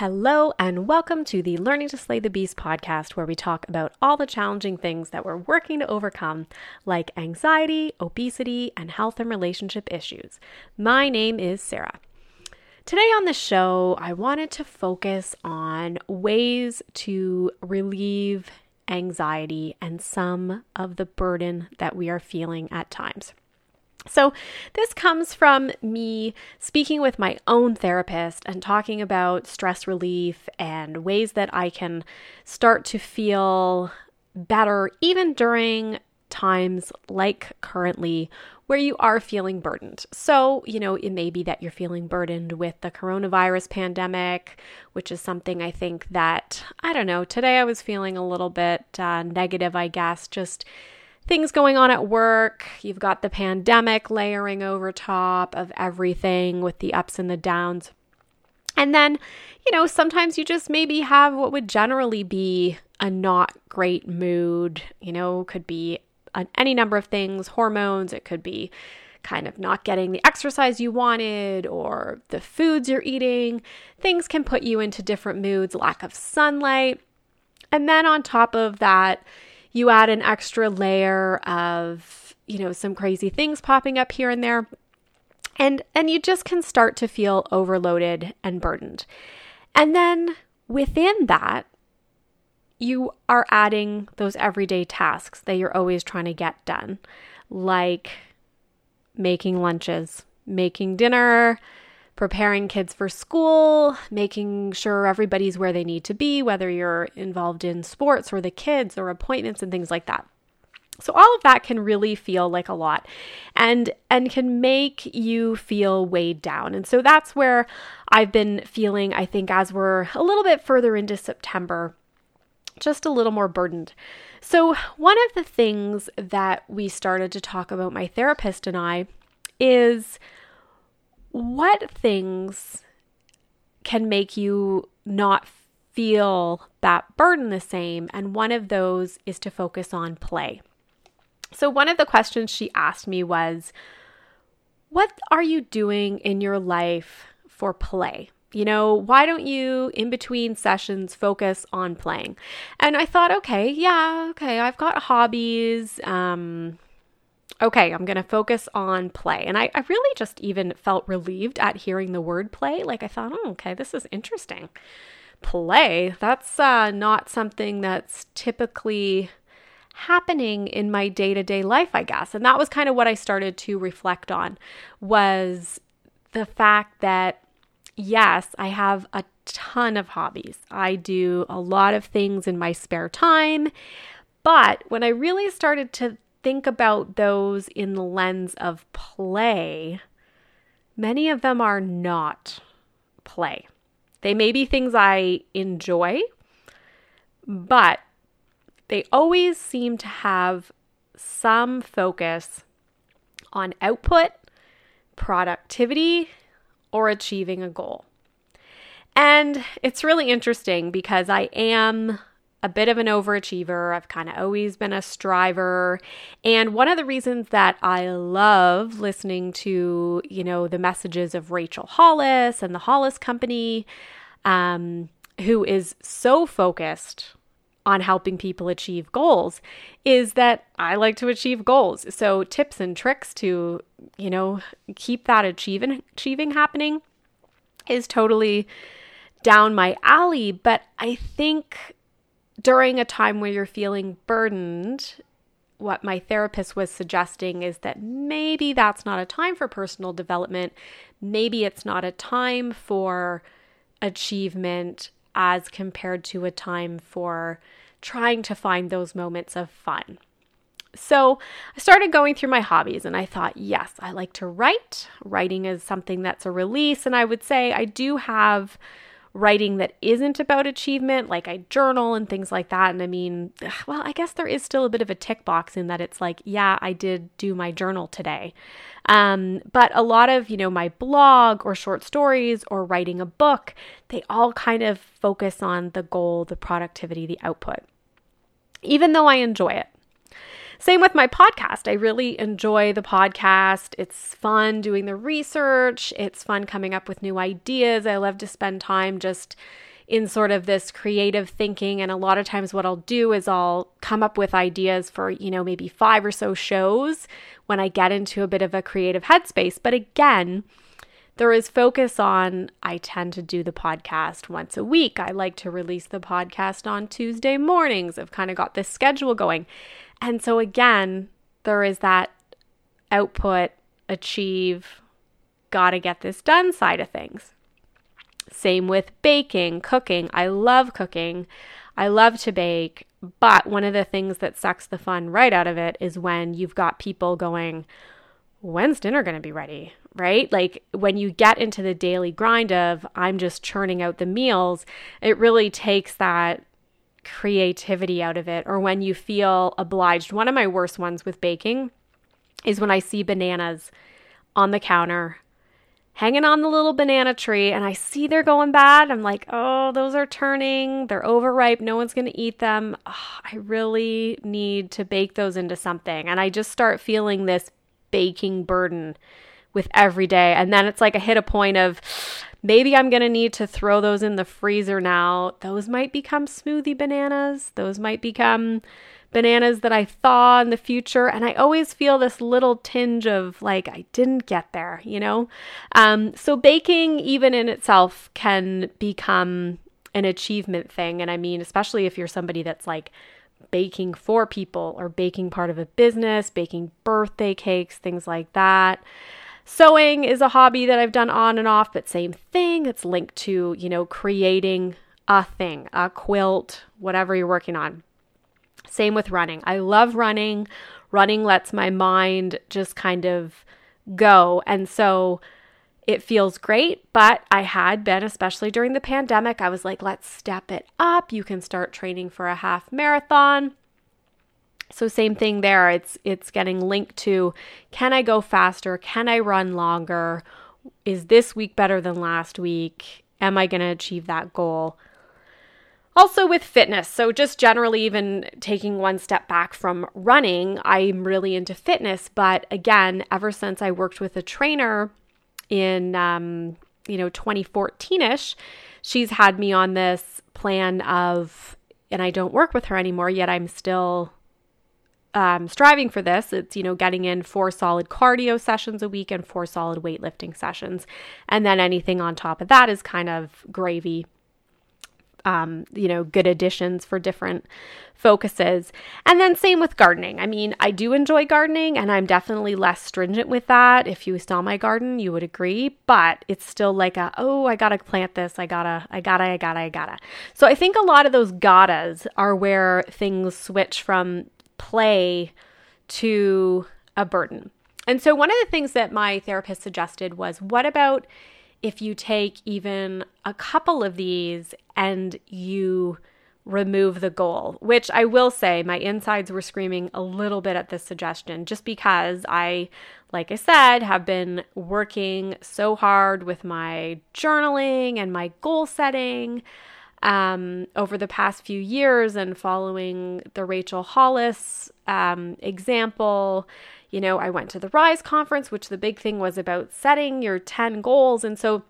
Hello, and welcome to the Learning to Slay the Beast podcast, where we talk about all the challenging things that we're working to overcome, like anxiety, obesity, and health and relationship issues. My name is Sara. Today on the show, I wanted to focus on ways to relieve anxiety and some of the burden that we are feeling at times. So, this comes from me speaking with my own therapist and talking about stress relief and ways that I can start to feel better even during times like currently where you are feeling burdened. So, you know, it may be that you're feeling burdened with the coronavirus pandemic, which is something I think that, I don't know, today I was feeling a little bit uh, negative, I guess, just things going on at work. You've got the pandemic layering over top of everything with the ups and the downs. And then, you know, sometimes you just maybe have what would generally be a not great mood, you know, could be any number of things, hormones, it could be kind of not getting the exercise you wanted or the foods you're eating. Things can put you into different moods, lack of sunlight. And then on top of that, you add an extra layer of, you know, some crazy things popping up here and there. And and you just can start to feel overloaded and burdened. And then within that, you are adding those everyday tasks that you're always trying to get done, like making lunches, making dinner, preparing kids for school, making sure everybody's where they need to be, whether you're involved in sports or the kids or appointments and things like that. So all of that can really feel like a lot and and can make you feel weighed down. And so that's where I've been feeling I think as we're a little bit further into September just a little more burdened. So, one of the things that we started to talk about, my therapist and I, is what things can make you not feel that burden the same. And one of those is to focus on play. So, one of the questions she asked me was, What are you doing in your life for play? You know, why don't you, in between sessions, focus on playing? And I thought, okay, yeah, okay, I've got hobbies. Um, okay, I'm going to focus on play. And I, I really just even felt relieved at hearing the word play. Like I thought, oh, okay, this is interesting. Play, that's uh, not something that's typically happening in my day-to-day life, I guess. And that was kind of what I started to reflect on was the fact that yes, I have a ton of hobbies. I do a lot of things in my spare time. But when I really started to think about those in the lens of play, many of them are not play. They may be things I enjoy, but they always seem to have some focus on output, productivity, or achieving a goal. And it's really interesting because I am a bit of an overachiever. I've kind of always been a striver. And one of the reasons that I love listening to, you know, the messages of Rachel Hollis and the Hollis Company, um, who is so focused on helping people achieve goals is that I like to achieve goals. So tips and tricks to, you know, keep that achieving achieving happening is totally down my alley, but I think during a time where you're feeling burdened, what my therapist was suggesting is that maybe that's not a time for personal development. Maybe it's not a time for achievement as compared to a time for trying to find those moments of fun. So I started going through my hobbies and I thought, yes, I like to write. Writing is something that's a release. And I would say I do have writing that isn't about achievement, like I journal and things like that. And I mean, well, I guess there is still a bit of a tick box in that it's like, yeah, I did do my journal today. Um, but a lot of, you know, my blog or short stories or writing a book, they all kind of focus on the goal, the productivity, the output, even though I enjoy it. Same with my podcast. I really enjoy the podcast. It's fun doing the research, it's fun coming up with new ideas. I love to spend time just in sort of this creative thinking. And a lot of times, what I'll do is I'll come up with ideas for, you know, maybe five or so shows when I get into a bit of a creative headspace. But again, there is focus on I tend to do the podcast once a week. I like to release the podcast on Tuesday mornings. I've kind of got this schedule going. And so again, there is that output, achieve, got to get this done side of things. Same with baking, cooking. I love cooking. I love to bake. But one of the things that sucks the fun right out of it is when you've got people going, when's dinner going to be ready? Right? Like when you get into the daily grind of, I'm just churning out the meals, it really takes that creativity out of it. Or when you feel obliged. One of my worst ones with baking is when I see bananas on the counter hanging on the little banana tree and I see they're going bad. I'm like, oh, those are turning. They're overripe. No one's going to eat them. Oh, I really need to bake those into something. And I just start feeling this baking burden with every day. And then it's like I hit a point of maybe I'm going to need to throw those in the freezer now. Those might become smoothie bananas. Those might become bananas that I thaw in the future. And I always feel this little tinge of like, I didn't get there, you know? Um, so baking, even in itself, can become an achievement thing. And I mean, especially if you're somebody that's like, baking for people or baking part of a business, baking birthday cakes, things like that. Sewing is a hobby that I've done on and off, but same thing. It's linked to, you know, creating a thing, a quilt, whatever you're working on. Same with running. I love running. Running lets my mind just kind of go. And so it feels great, but I had been, especially during the pandemic, I was like, let's step it up. You can start training for a half marathon. So same thing there. It's it's getting linked to can I go faster? Can I run longer? Is this week better than last week? Am I going to achieve that goal? Also, with fitness, so just generally, even taking one step back from running, I'm really into fitness. But again, ever since I worked with a trainer in, um, you know, 2014 ish, she's had me on this plan of, and I don't work with her anymore, yet I'm still um, striving for this. It's, you know, getting in four solid cardio sessions a week and four solid weightlifting sessions. And then anything on top of that is kind of gravy um, you know, good additions for different focuses. And then same with gardening. I mean, I do enjoy gardening and I'm definitely less stringent with that. If you saw my garden, you would agree, but it's still like a, oh, I gotta plant this. I gotta, I gotta, I gotta, I gotta. So I think a lot of those gottas are where things switch from play to a burden. And so one of the things that my therapist suggested was what about if you take even a couple of these and you remove the goal, which I will say my insides were screaming a little bit at this suggestion just because I, like I said, have been working so hard with my journaling and my goal setting um, over the past few years and following the Rachel Hollis um, example you know, I went to the Rise conference, which the big thing was about setting your 10 goals. And so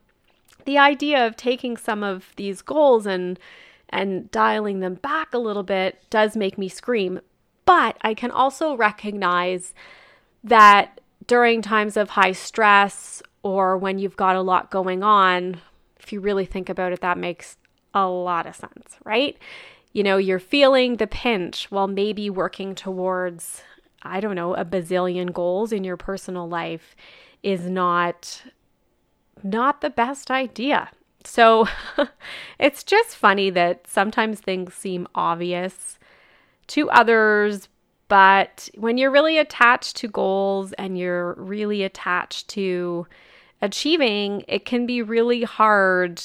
the idea of taking some of these goals and and dialing them back a little bit does make me scream. But I can also recognize that during times of high stress or when you've got a lot going on, if you really think about it, that makes a lot of sense, right? You know, you're feeling the pinch while maybe working towards I don't know, a bazillion goals in your personal life is not not the best idea. So it's just funny that sometimes things seem obvious to others, but when you're really attached to goals and you're really attached to achieving, it can be really hard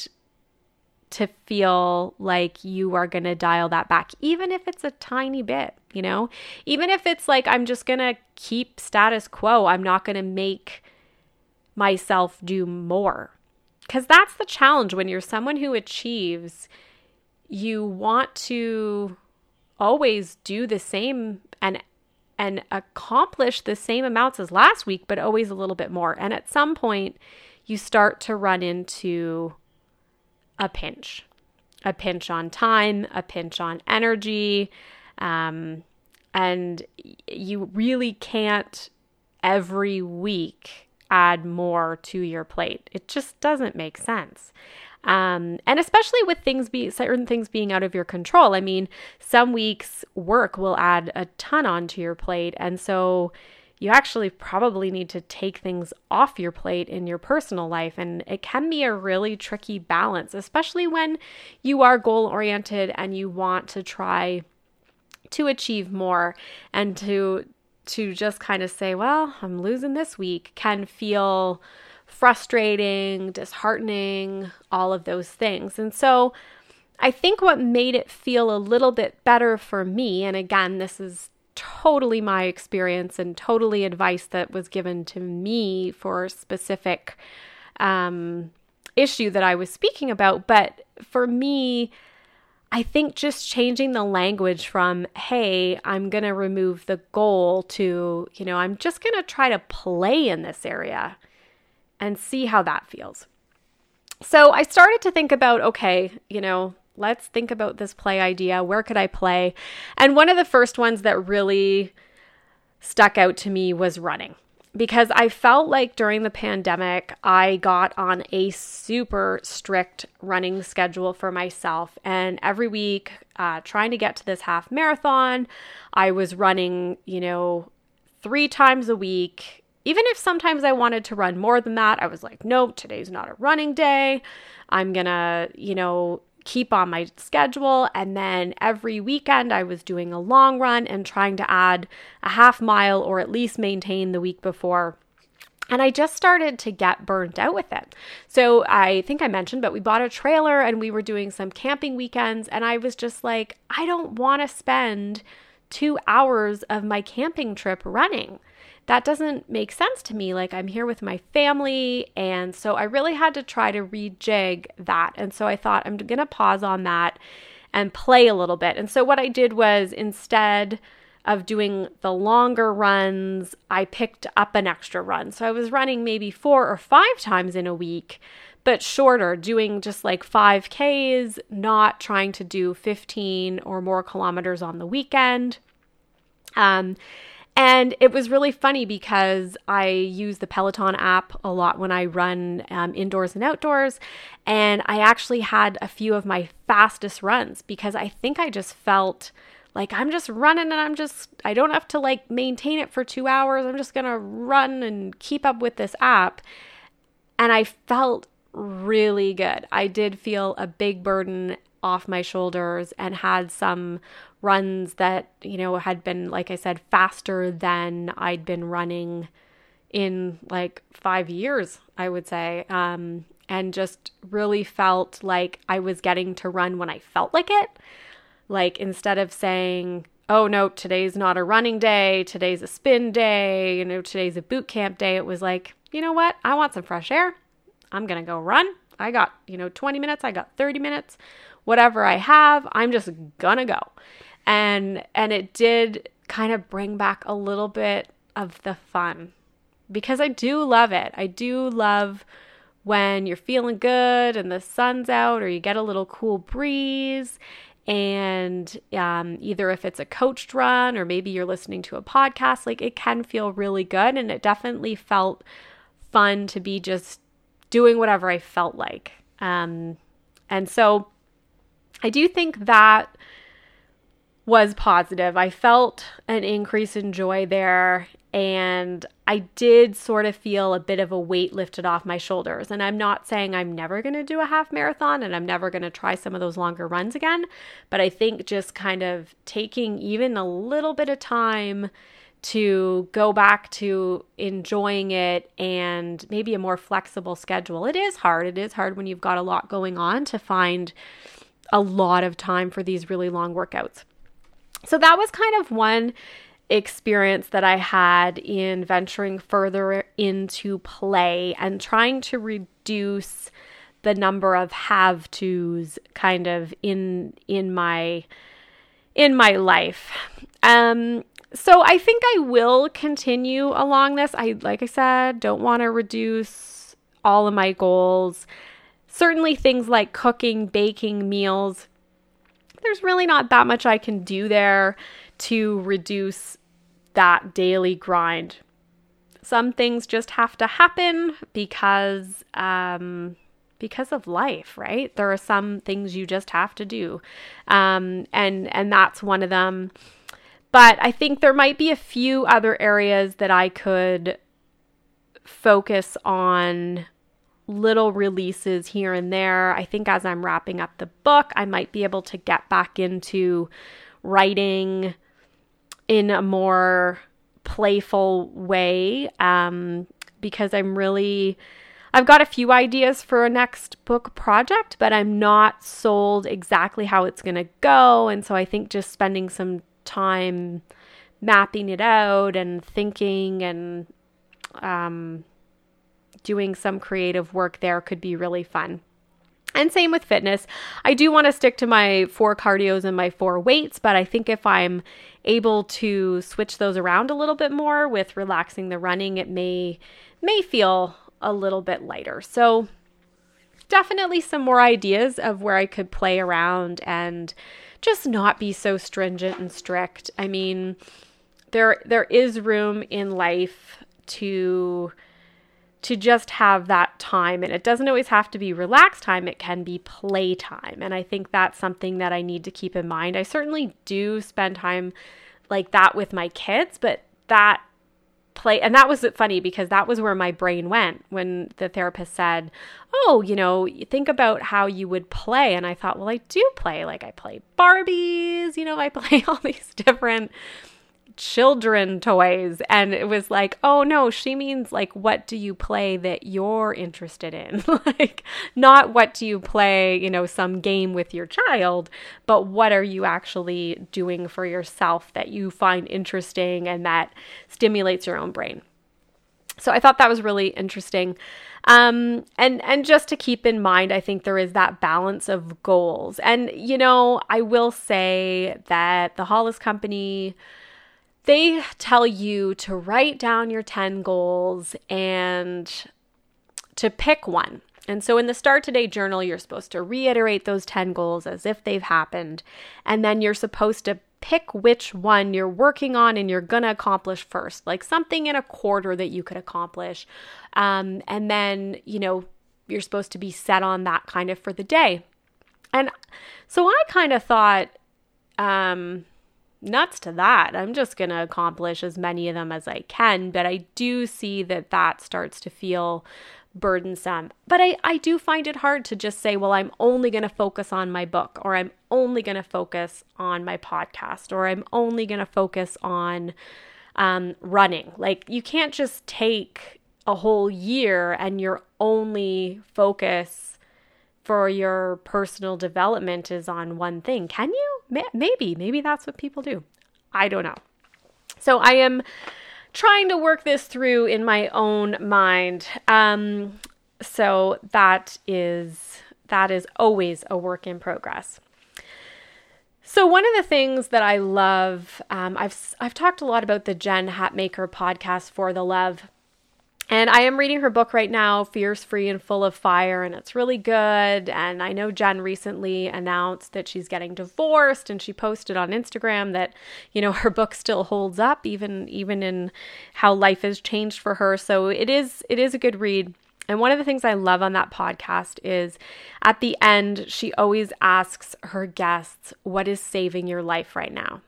to feel like you are going to dial that back, even if it's a tiny bit, you know? Even if it's like, I'm just going to keep status quo, I'm not going to make myself do more. Because that's the challenge when you're someone who achieves, you want to always do the same and and accomplish the same amounts as last week but always a little bit more and at some point you start to run into a pinch. a pinch on time, a pinch on energy. Um, and you really can't every week add more to your plate. It just doesn't make sense. Um, and especially with things be certain things being out of your control. I mean, some weeks work will add a ton onto your plate, and so you actually probably need to take things off your plate in your personal life. And it can be a really tricky balance, especially when you are goal oriented and you want to try to achieve more and to to just kind of say, well, I'm losing this week can feel frustrating, disheartening, all of those things. And so I think what made it feel a little bit better for me, and again, this is totally my experience and totally advice that was given to me for a specific um, issue that I was speaking about. But for me, I think just changing the language from, hey, I'm going to remove the goal to, you know, I'm just going to try to play in this area and see how that feels. So I started to think about, okay, you know, let's think about this play idea. Where could I play? And one of the first ones that really stuck out to me was running because I felt like during the pandemic, I got on a super strict running schedule for myself. And every week, uh, trying to get to this half marathon, I was running, you know, three times a week. Even if sometimes I wanted to run more than that, I was like, nope, today's not a running day. I'm gonna, you know, keep on my schedule. And then every weekend, I was doing a long run and trying to add a half mile or at least maintain the week before. And I just started to get burnt out with it. So I think I mentioned, but we bought a trailer and we were doing some camping weekends. And I was just like, I don't want to spend two hours of my camping trip running that doesn't make sense to me. Like, I'm here with my family. And so I really had to try to rejig that. And so I thought, I'm going to pause on that and play a little bit. And so what I did was instead of doing the longer runs, I picked up an extra run. So I was running maybe four or five times in a week, but shorter, doing just like 5Ks, not trying to do 15 or more kilometers on the weekend. Um, and it was really funny because I use the Peloton app a lot when I run um, indoors and outdoors. And I actually had a few of my fastest runs because I think I just felt like I'm just running and I'm just, I don't have to like maintain it for two hours. I'm just going to run and keep up with this app. And I felt really good. I did feel a big burden off my shoulders and had some runs that, you know, had been, like I said, faster than I'd been running in like five years, I would say. Um, and just really felt like I was getting to run when I felt like it. Like instead of saying, oh no, today's not a running day, today's a spin day, you know, today's a boot camp day, it was like, you know what? I want some fresh air. I'm going to go run. I got, you know, 20 minutes, I got 30 minutes, whatever I have, I'm just to go and and it did kind of bring back a little bit of the fun because I do love it. I do love when you're feeling good and the sun's out or you get a little cool breeze and um, either if it's a coached run or maybe you're listening to a podcast like it can feel really good and it definitely felt fun to be just doing whatever i felt like um, and so i do think that was positive. I felt an increase in joy there, and I did sort of feel a bit of a weight lifted off my shoulders. And I'm not saying I'm never going to do a half marathon and I'm never going to try some of those longer runs again, but I think just kind of taking even a little bit of time to go back to enjoying it and maybe a more flexible schedule. It is hard. It is hard when you've got a lot going on to find a lot of time for these really long workouts. So that was kind of one experience that I had in venturing further into play and trying to reduce the number of have tos kind of in in my in my life. Um so I think I will continue along this. I like I said, don't want to reduce all of my goals certainly things like cooking, baking meals, there's really not that much I can do there to reduce that daily grind. Some things just have to happen because um, because of life, right? There are some things you just have to do, um, and and that's one of them. But I think there might be a few other areas that I could focus on little releases here and there. I think as I'm wrapping up the book, I might be able to get back into writing in a more playful way um, because I'm really. I've got a few ideas for a next book project, but I'm not sold exactly how it's going to go. And so I think just spending some time mapping it out and thinking and um, doing some creative work there could be really fun. And same with fitness. I do want to stick to my four cardios and my four weights, but I think if I'm able to switch those around a little bit more with relaxing the running, it may may feel a little bit lighter. So definitely some more ideas of where I could play around and just not be so stringent and strict. I mean, there there is room in life to to just have that time. And it doesn't always have to be relaxed time, it can be play time. And I think that's something that I need to keep in mind. I certainly do spend time like that with my kids, but that play and that was funny because that was where my brain went when the therapist said oh you know think about how you would play and i thought well i do play like i play barbies you know i play all these different children toys. And it was like oh no she means like what do you play that you're interested in? Like not what do you play you know some game with your child but what are you actually doing for yourself that you find interesting and that stimulates your own brain? So i thought that was really interesting. Um, and and just to keep in mind, I think there is that balance of goals. And you know, I will say that the Hollis Company they tell you to write down your 10 goals and to pick one. And so in the Start Today journal, you're supposed to reiterate those 10 goals as if they've happened. And then you're supposed to pick which one you're working on and you're going to accomplish first, like something in a quarter that you could accomplish. Um, and then, you know, you're supposed to be set on that kind of for the day. And so I kind of thought, um, nuts to that. I'm just going to accomplish as many of them as I can. But I do see that that starts to feel burdensome. But I, I do find it hard to just say, well, I'm only going to focus on my book, or I'm only going to focus on my podcast, or I'm only going to focus on um, running. Like, you can't just take a whole year and your only focus for your personal development is on one thing. Can you? Maybe. Maybe that's what people do. I don't know. So I am trying to work this through in my own mind. Um, so that is that is always a work in progress. So one of the things that I love, um, I've I've talked a lot about the Jen Hatmaker podcast for the love and I am reading her book right now, Fierce, Free, and Full of Fire, and it's really good. And I know Jen recently announced that she's getting divorced, and she posted on Instagram that, you know, her book still holds up, even even in how life has changed for her. So it is it is a good read. And one of the things I love on that podcast is at the end, she always asks her guests, What is saving your life right now?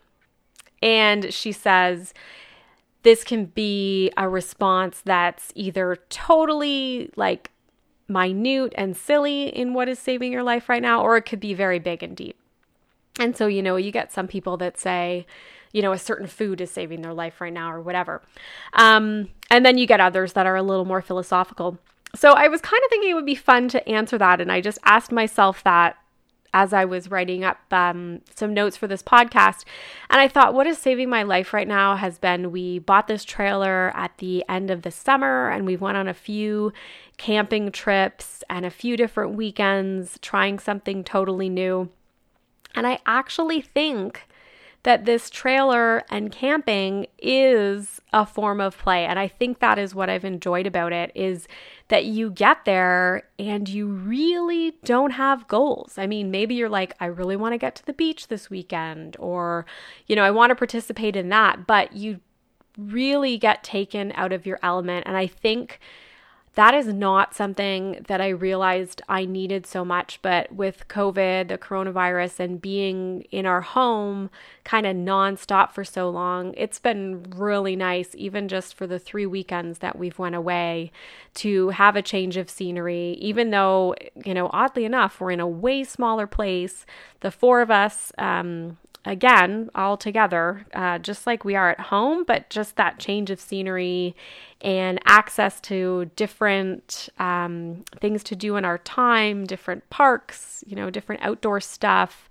And she says, this can be a response that's either totally like minute and silly in what is saving your life right now, or it could be very big and deep. And so, you know, you get some people that say, you know, a certain food is saving their life right now or whatever. Um, and then you get others that are a little more philosophical. So I was kind of thinking it would be fun to answer that. And I just asked myself that as I was writing up um, some notes for this podcast. And I thought, what is saving my life right now has been we bought this trailer at the end of the summer and we went on a few camping trips and a few different weekends trying something totally new. And I actually think that this trailer and camping is a form of play and i think that is what i've enjoyed about it is that you get there and you really don't have goals. I mean maybe you're like i really want to get to the beach this weekend or you know i want to participate in that but you really get taken out of your element. And i think that is not something that I realized I needed so much. But with COVID, the coronavirus, and being in our home kind of nonstop for so long, it's been really nice, even just for the three weekends that we've went away, to have a change of scenery. Even though, you know, oddly enough, we're in a way smaller place. The four of us, um, again all together uh, just like we are at home but just that change of scenery and access to different um, things to do in our time different parks you know different outdoor stuff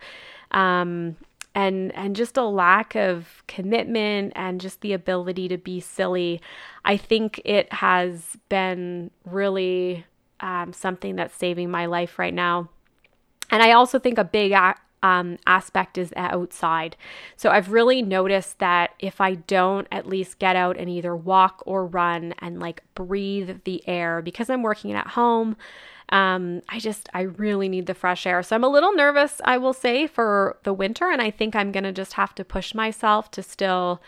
um, and and just a lack of commitment and just the ability to be silly. I think it has been really um, something that's saving my life right now. And I also think a big um, aspect is outside. So I've really noticed that if I don't at least get out and either walk or run and like breathe the air because I'm working at home, um, I just, I really need the fresh air. So I'm a little nervous, I will say, for the winter. And I think I'm going to just have to push myself to still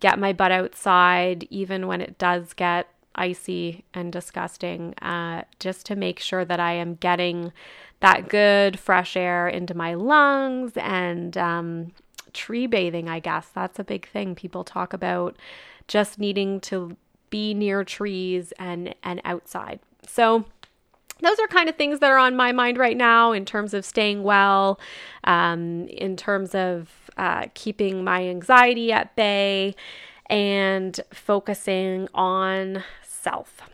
get my butt outside, even when it does get icy and disgusting, uh, just to make sure that I am getting that good fresh air into my lungs and um, tree bathing, I guess. That's a big thing. People talk about just needing to be near trees and, and outside. So, those are kind of things that are on my mind right now in terms of staying well, um, in terms of uh, keeping my anxiety at bay, and focusing on self.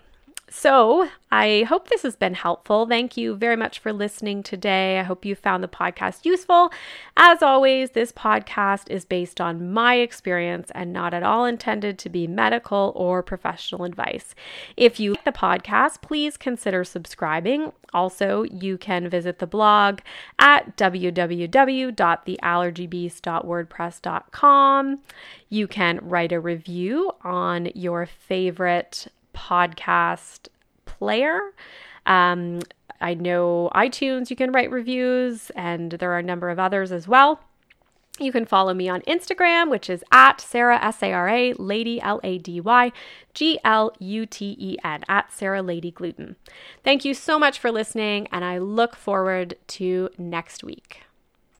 So, I hope this has been helpful. Thank you very much for listening today. I hope you found the podcast useful. As always, this podcast is based on my experience and not at all intended to be medical or professional advice. If you like the podcast, please consider subscribing. Also, you can visit the blog at www.theallergybeast.wordpress.com. You can write a review on your favorite podcast player. Um, I know iTunes, you can write reviews, and there are a number of others as well. You can follow me on Instagram, which is at Sara, S A R A, Lady, L A D Y, G L U T E N, at Sara Lady Gluten. Thank you so much for listening, and I look forward to next week.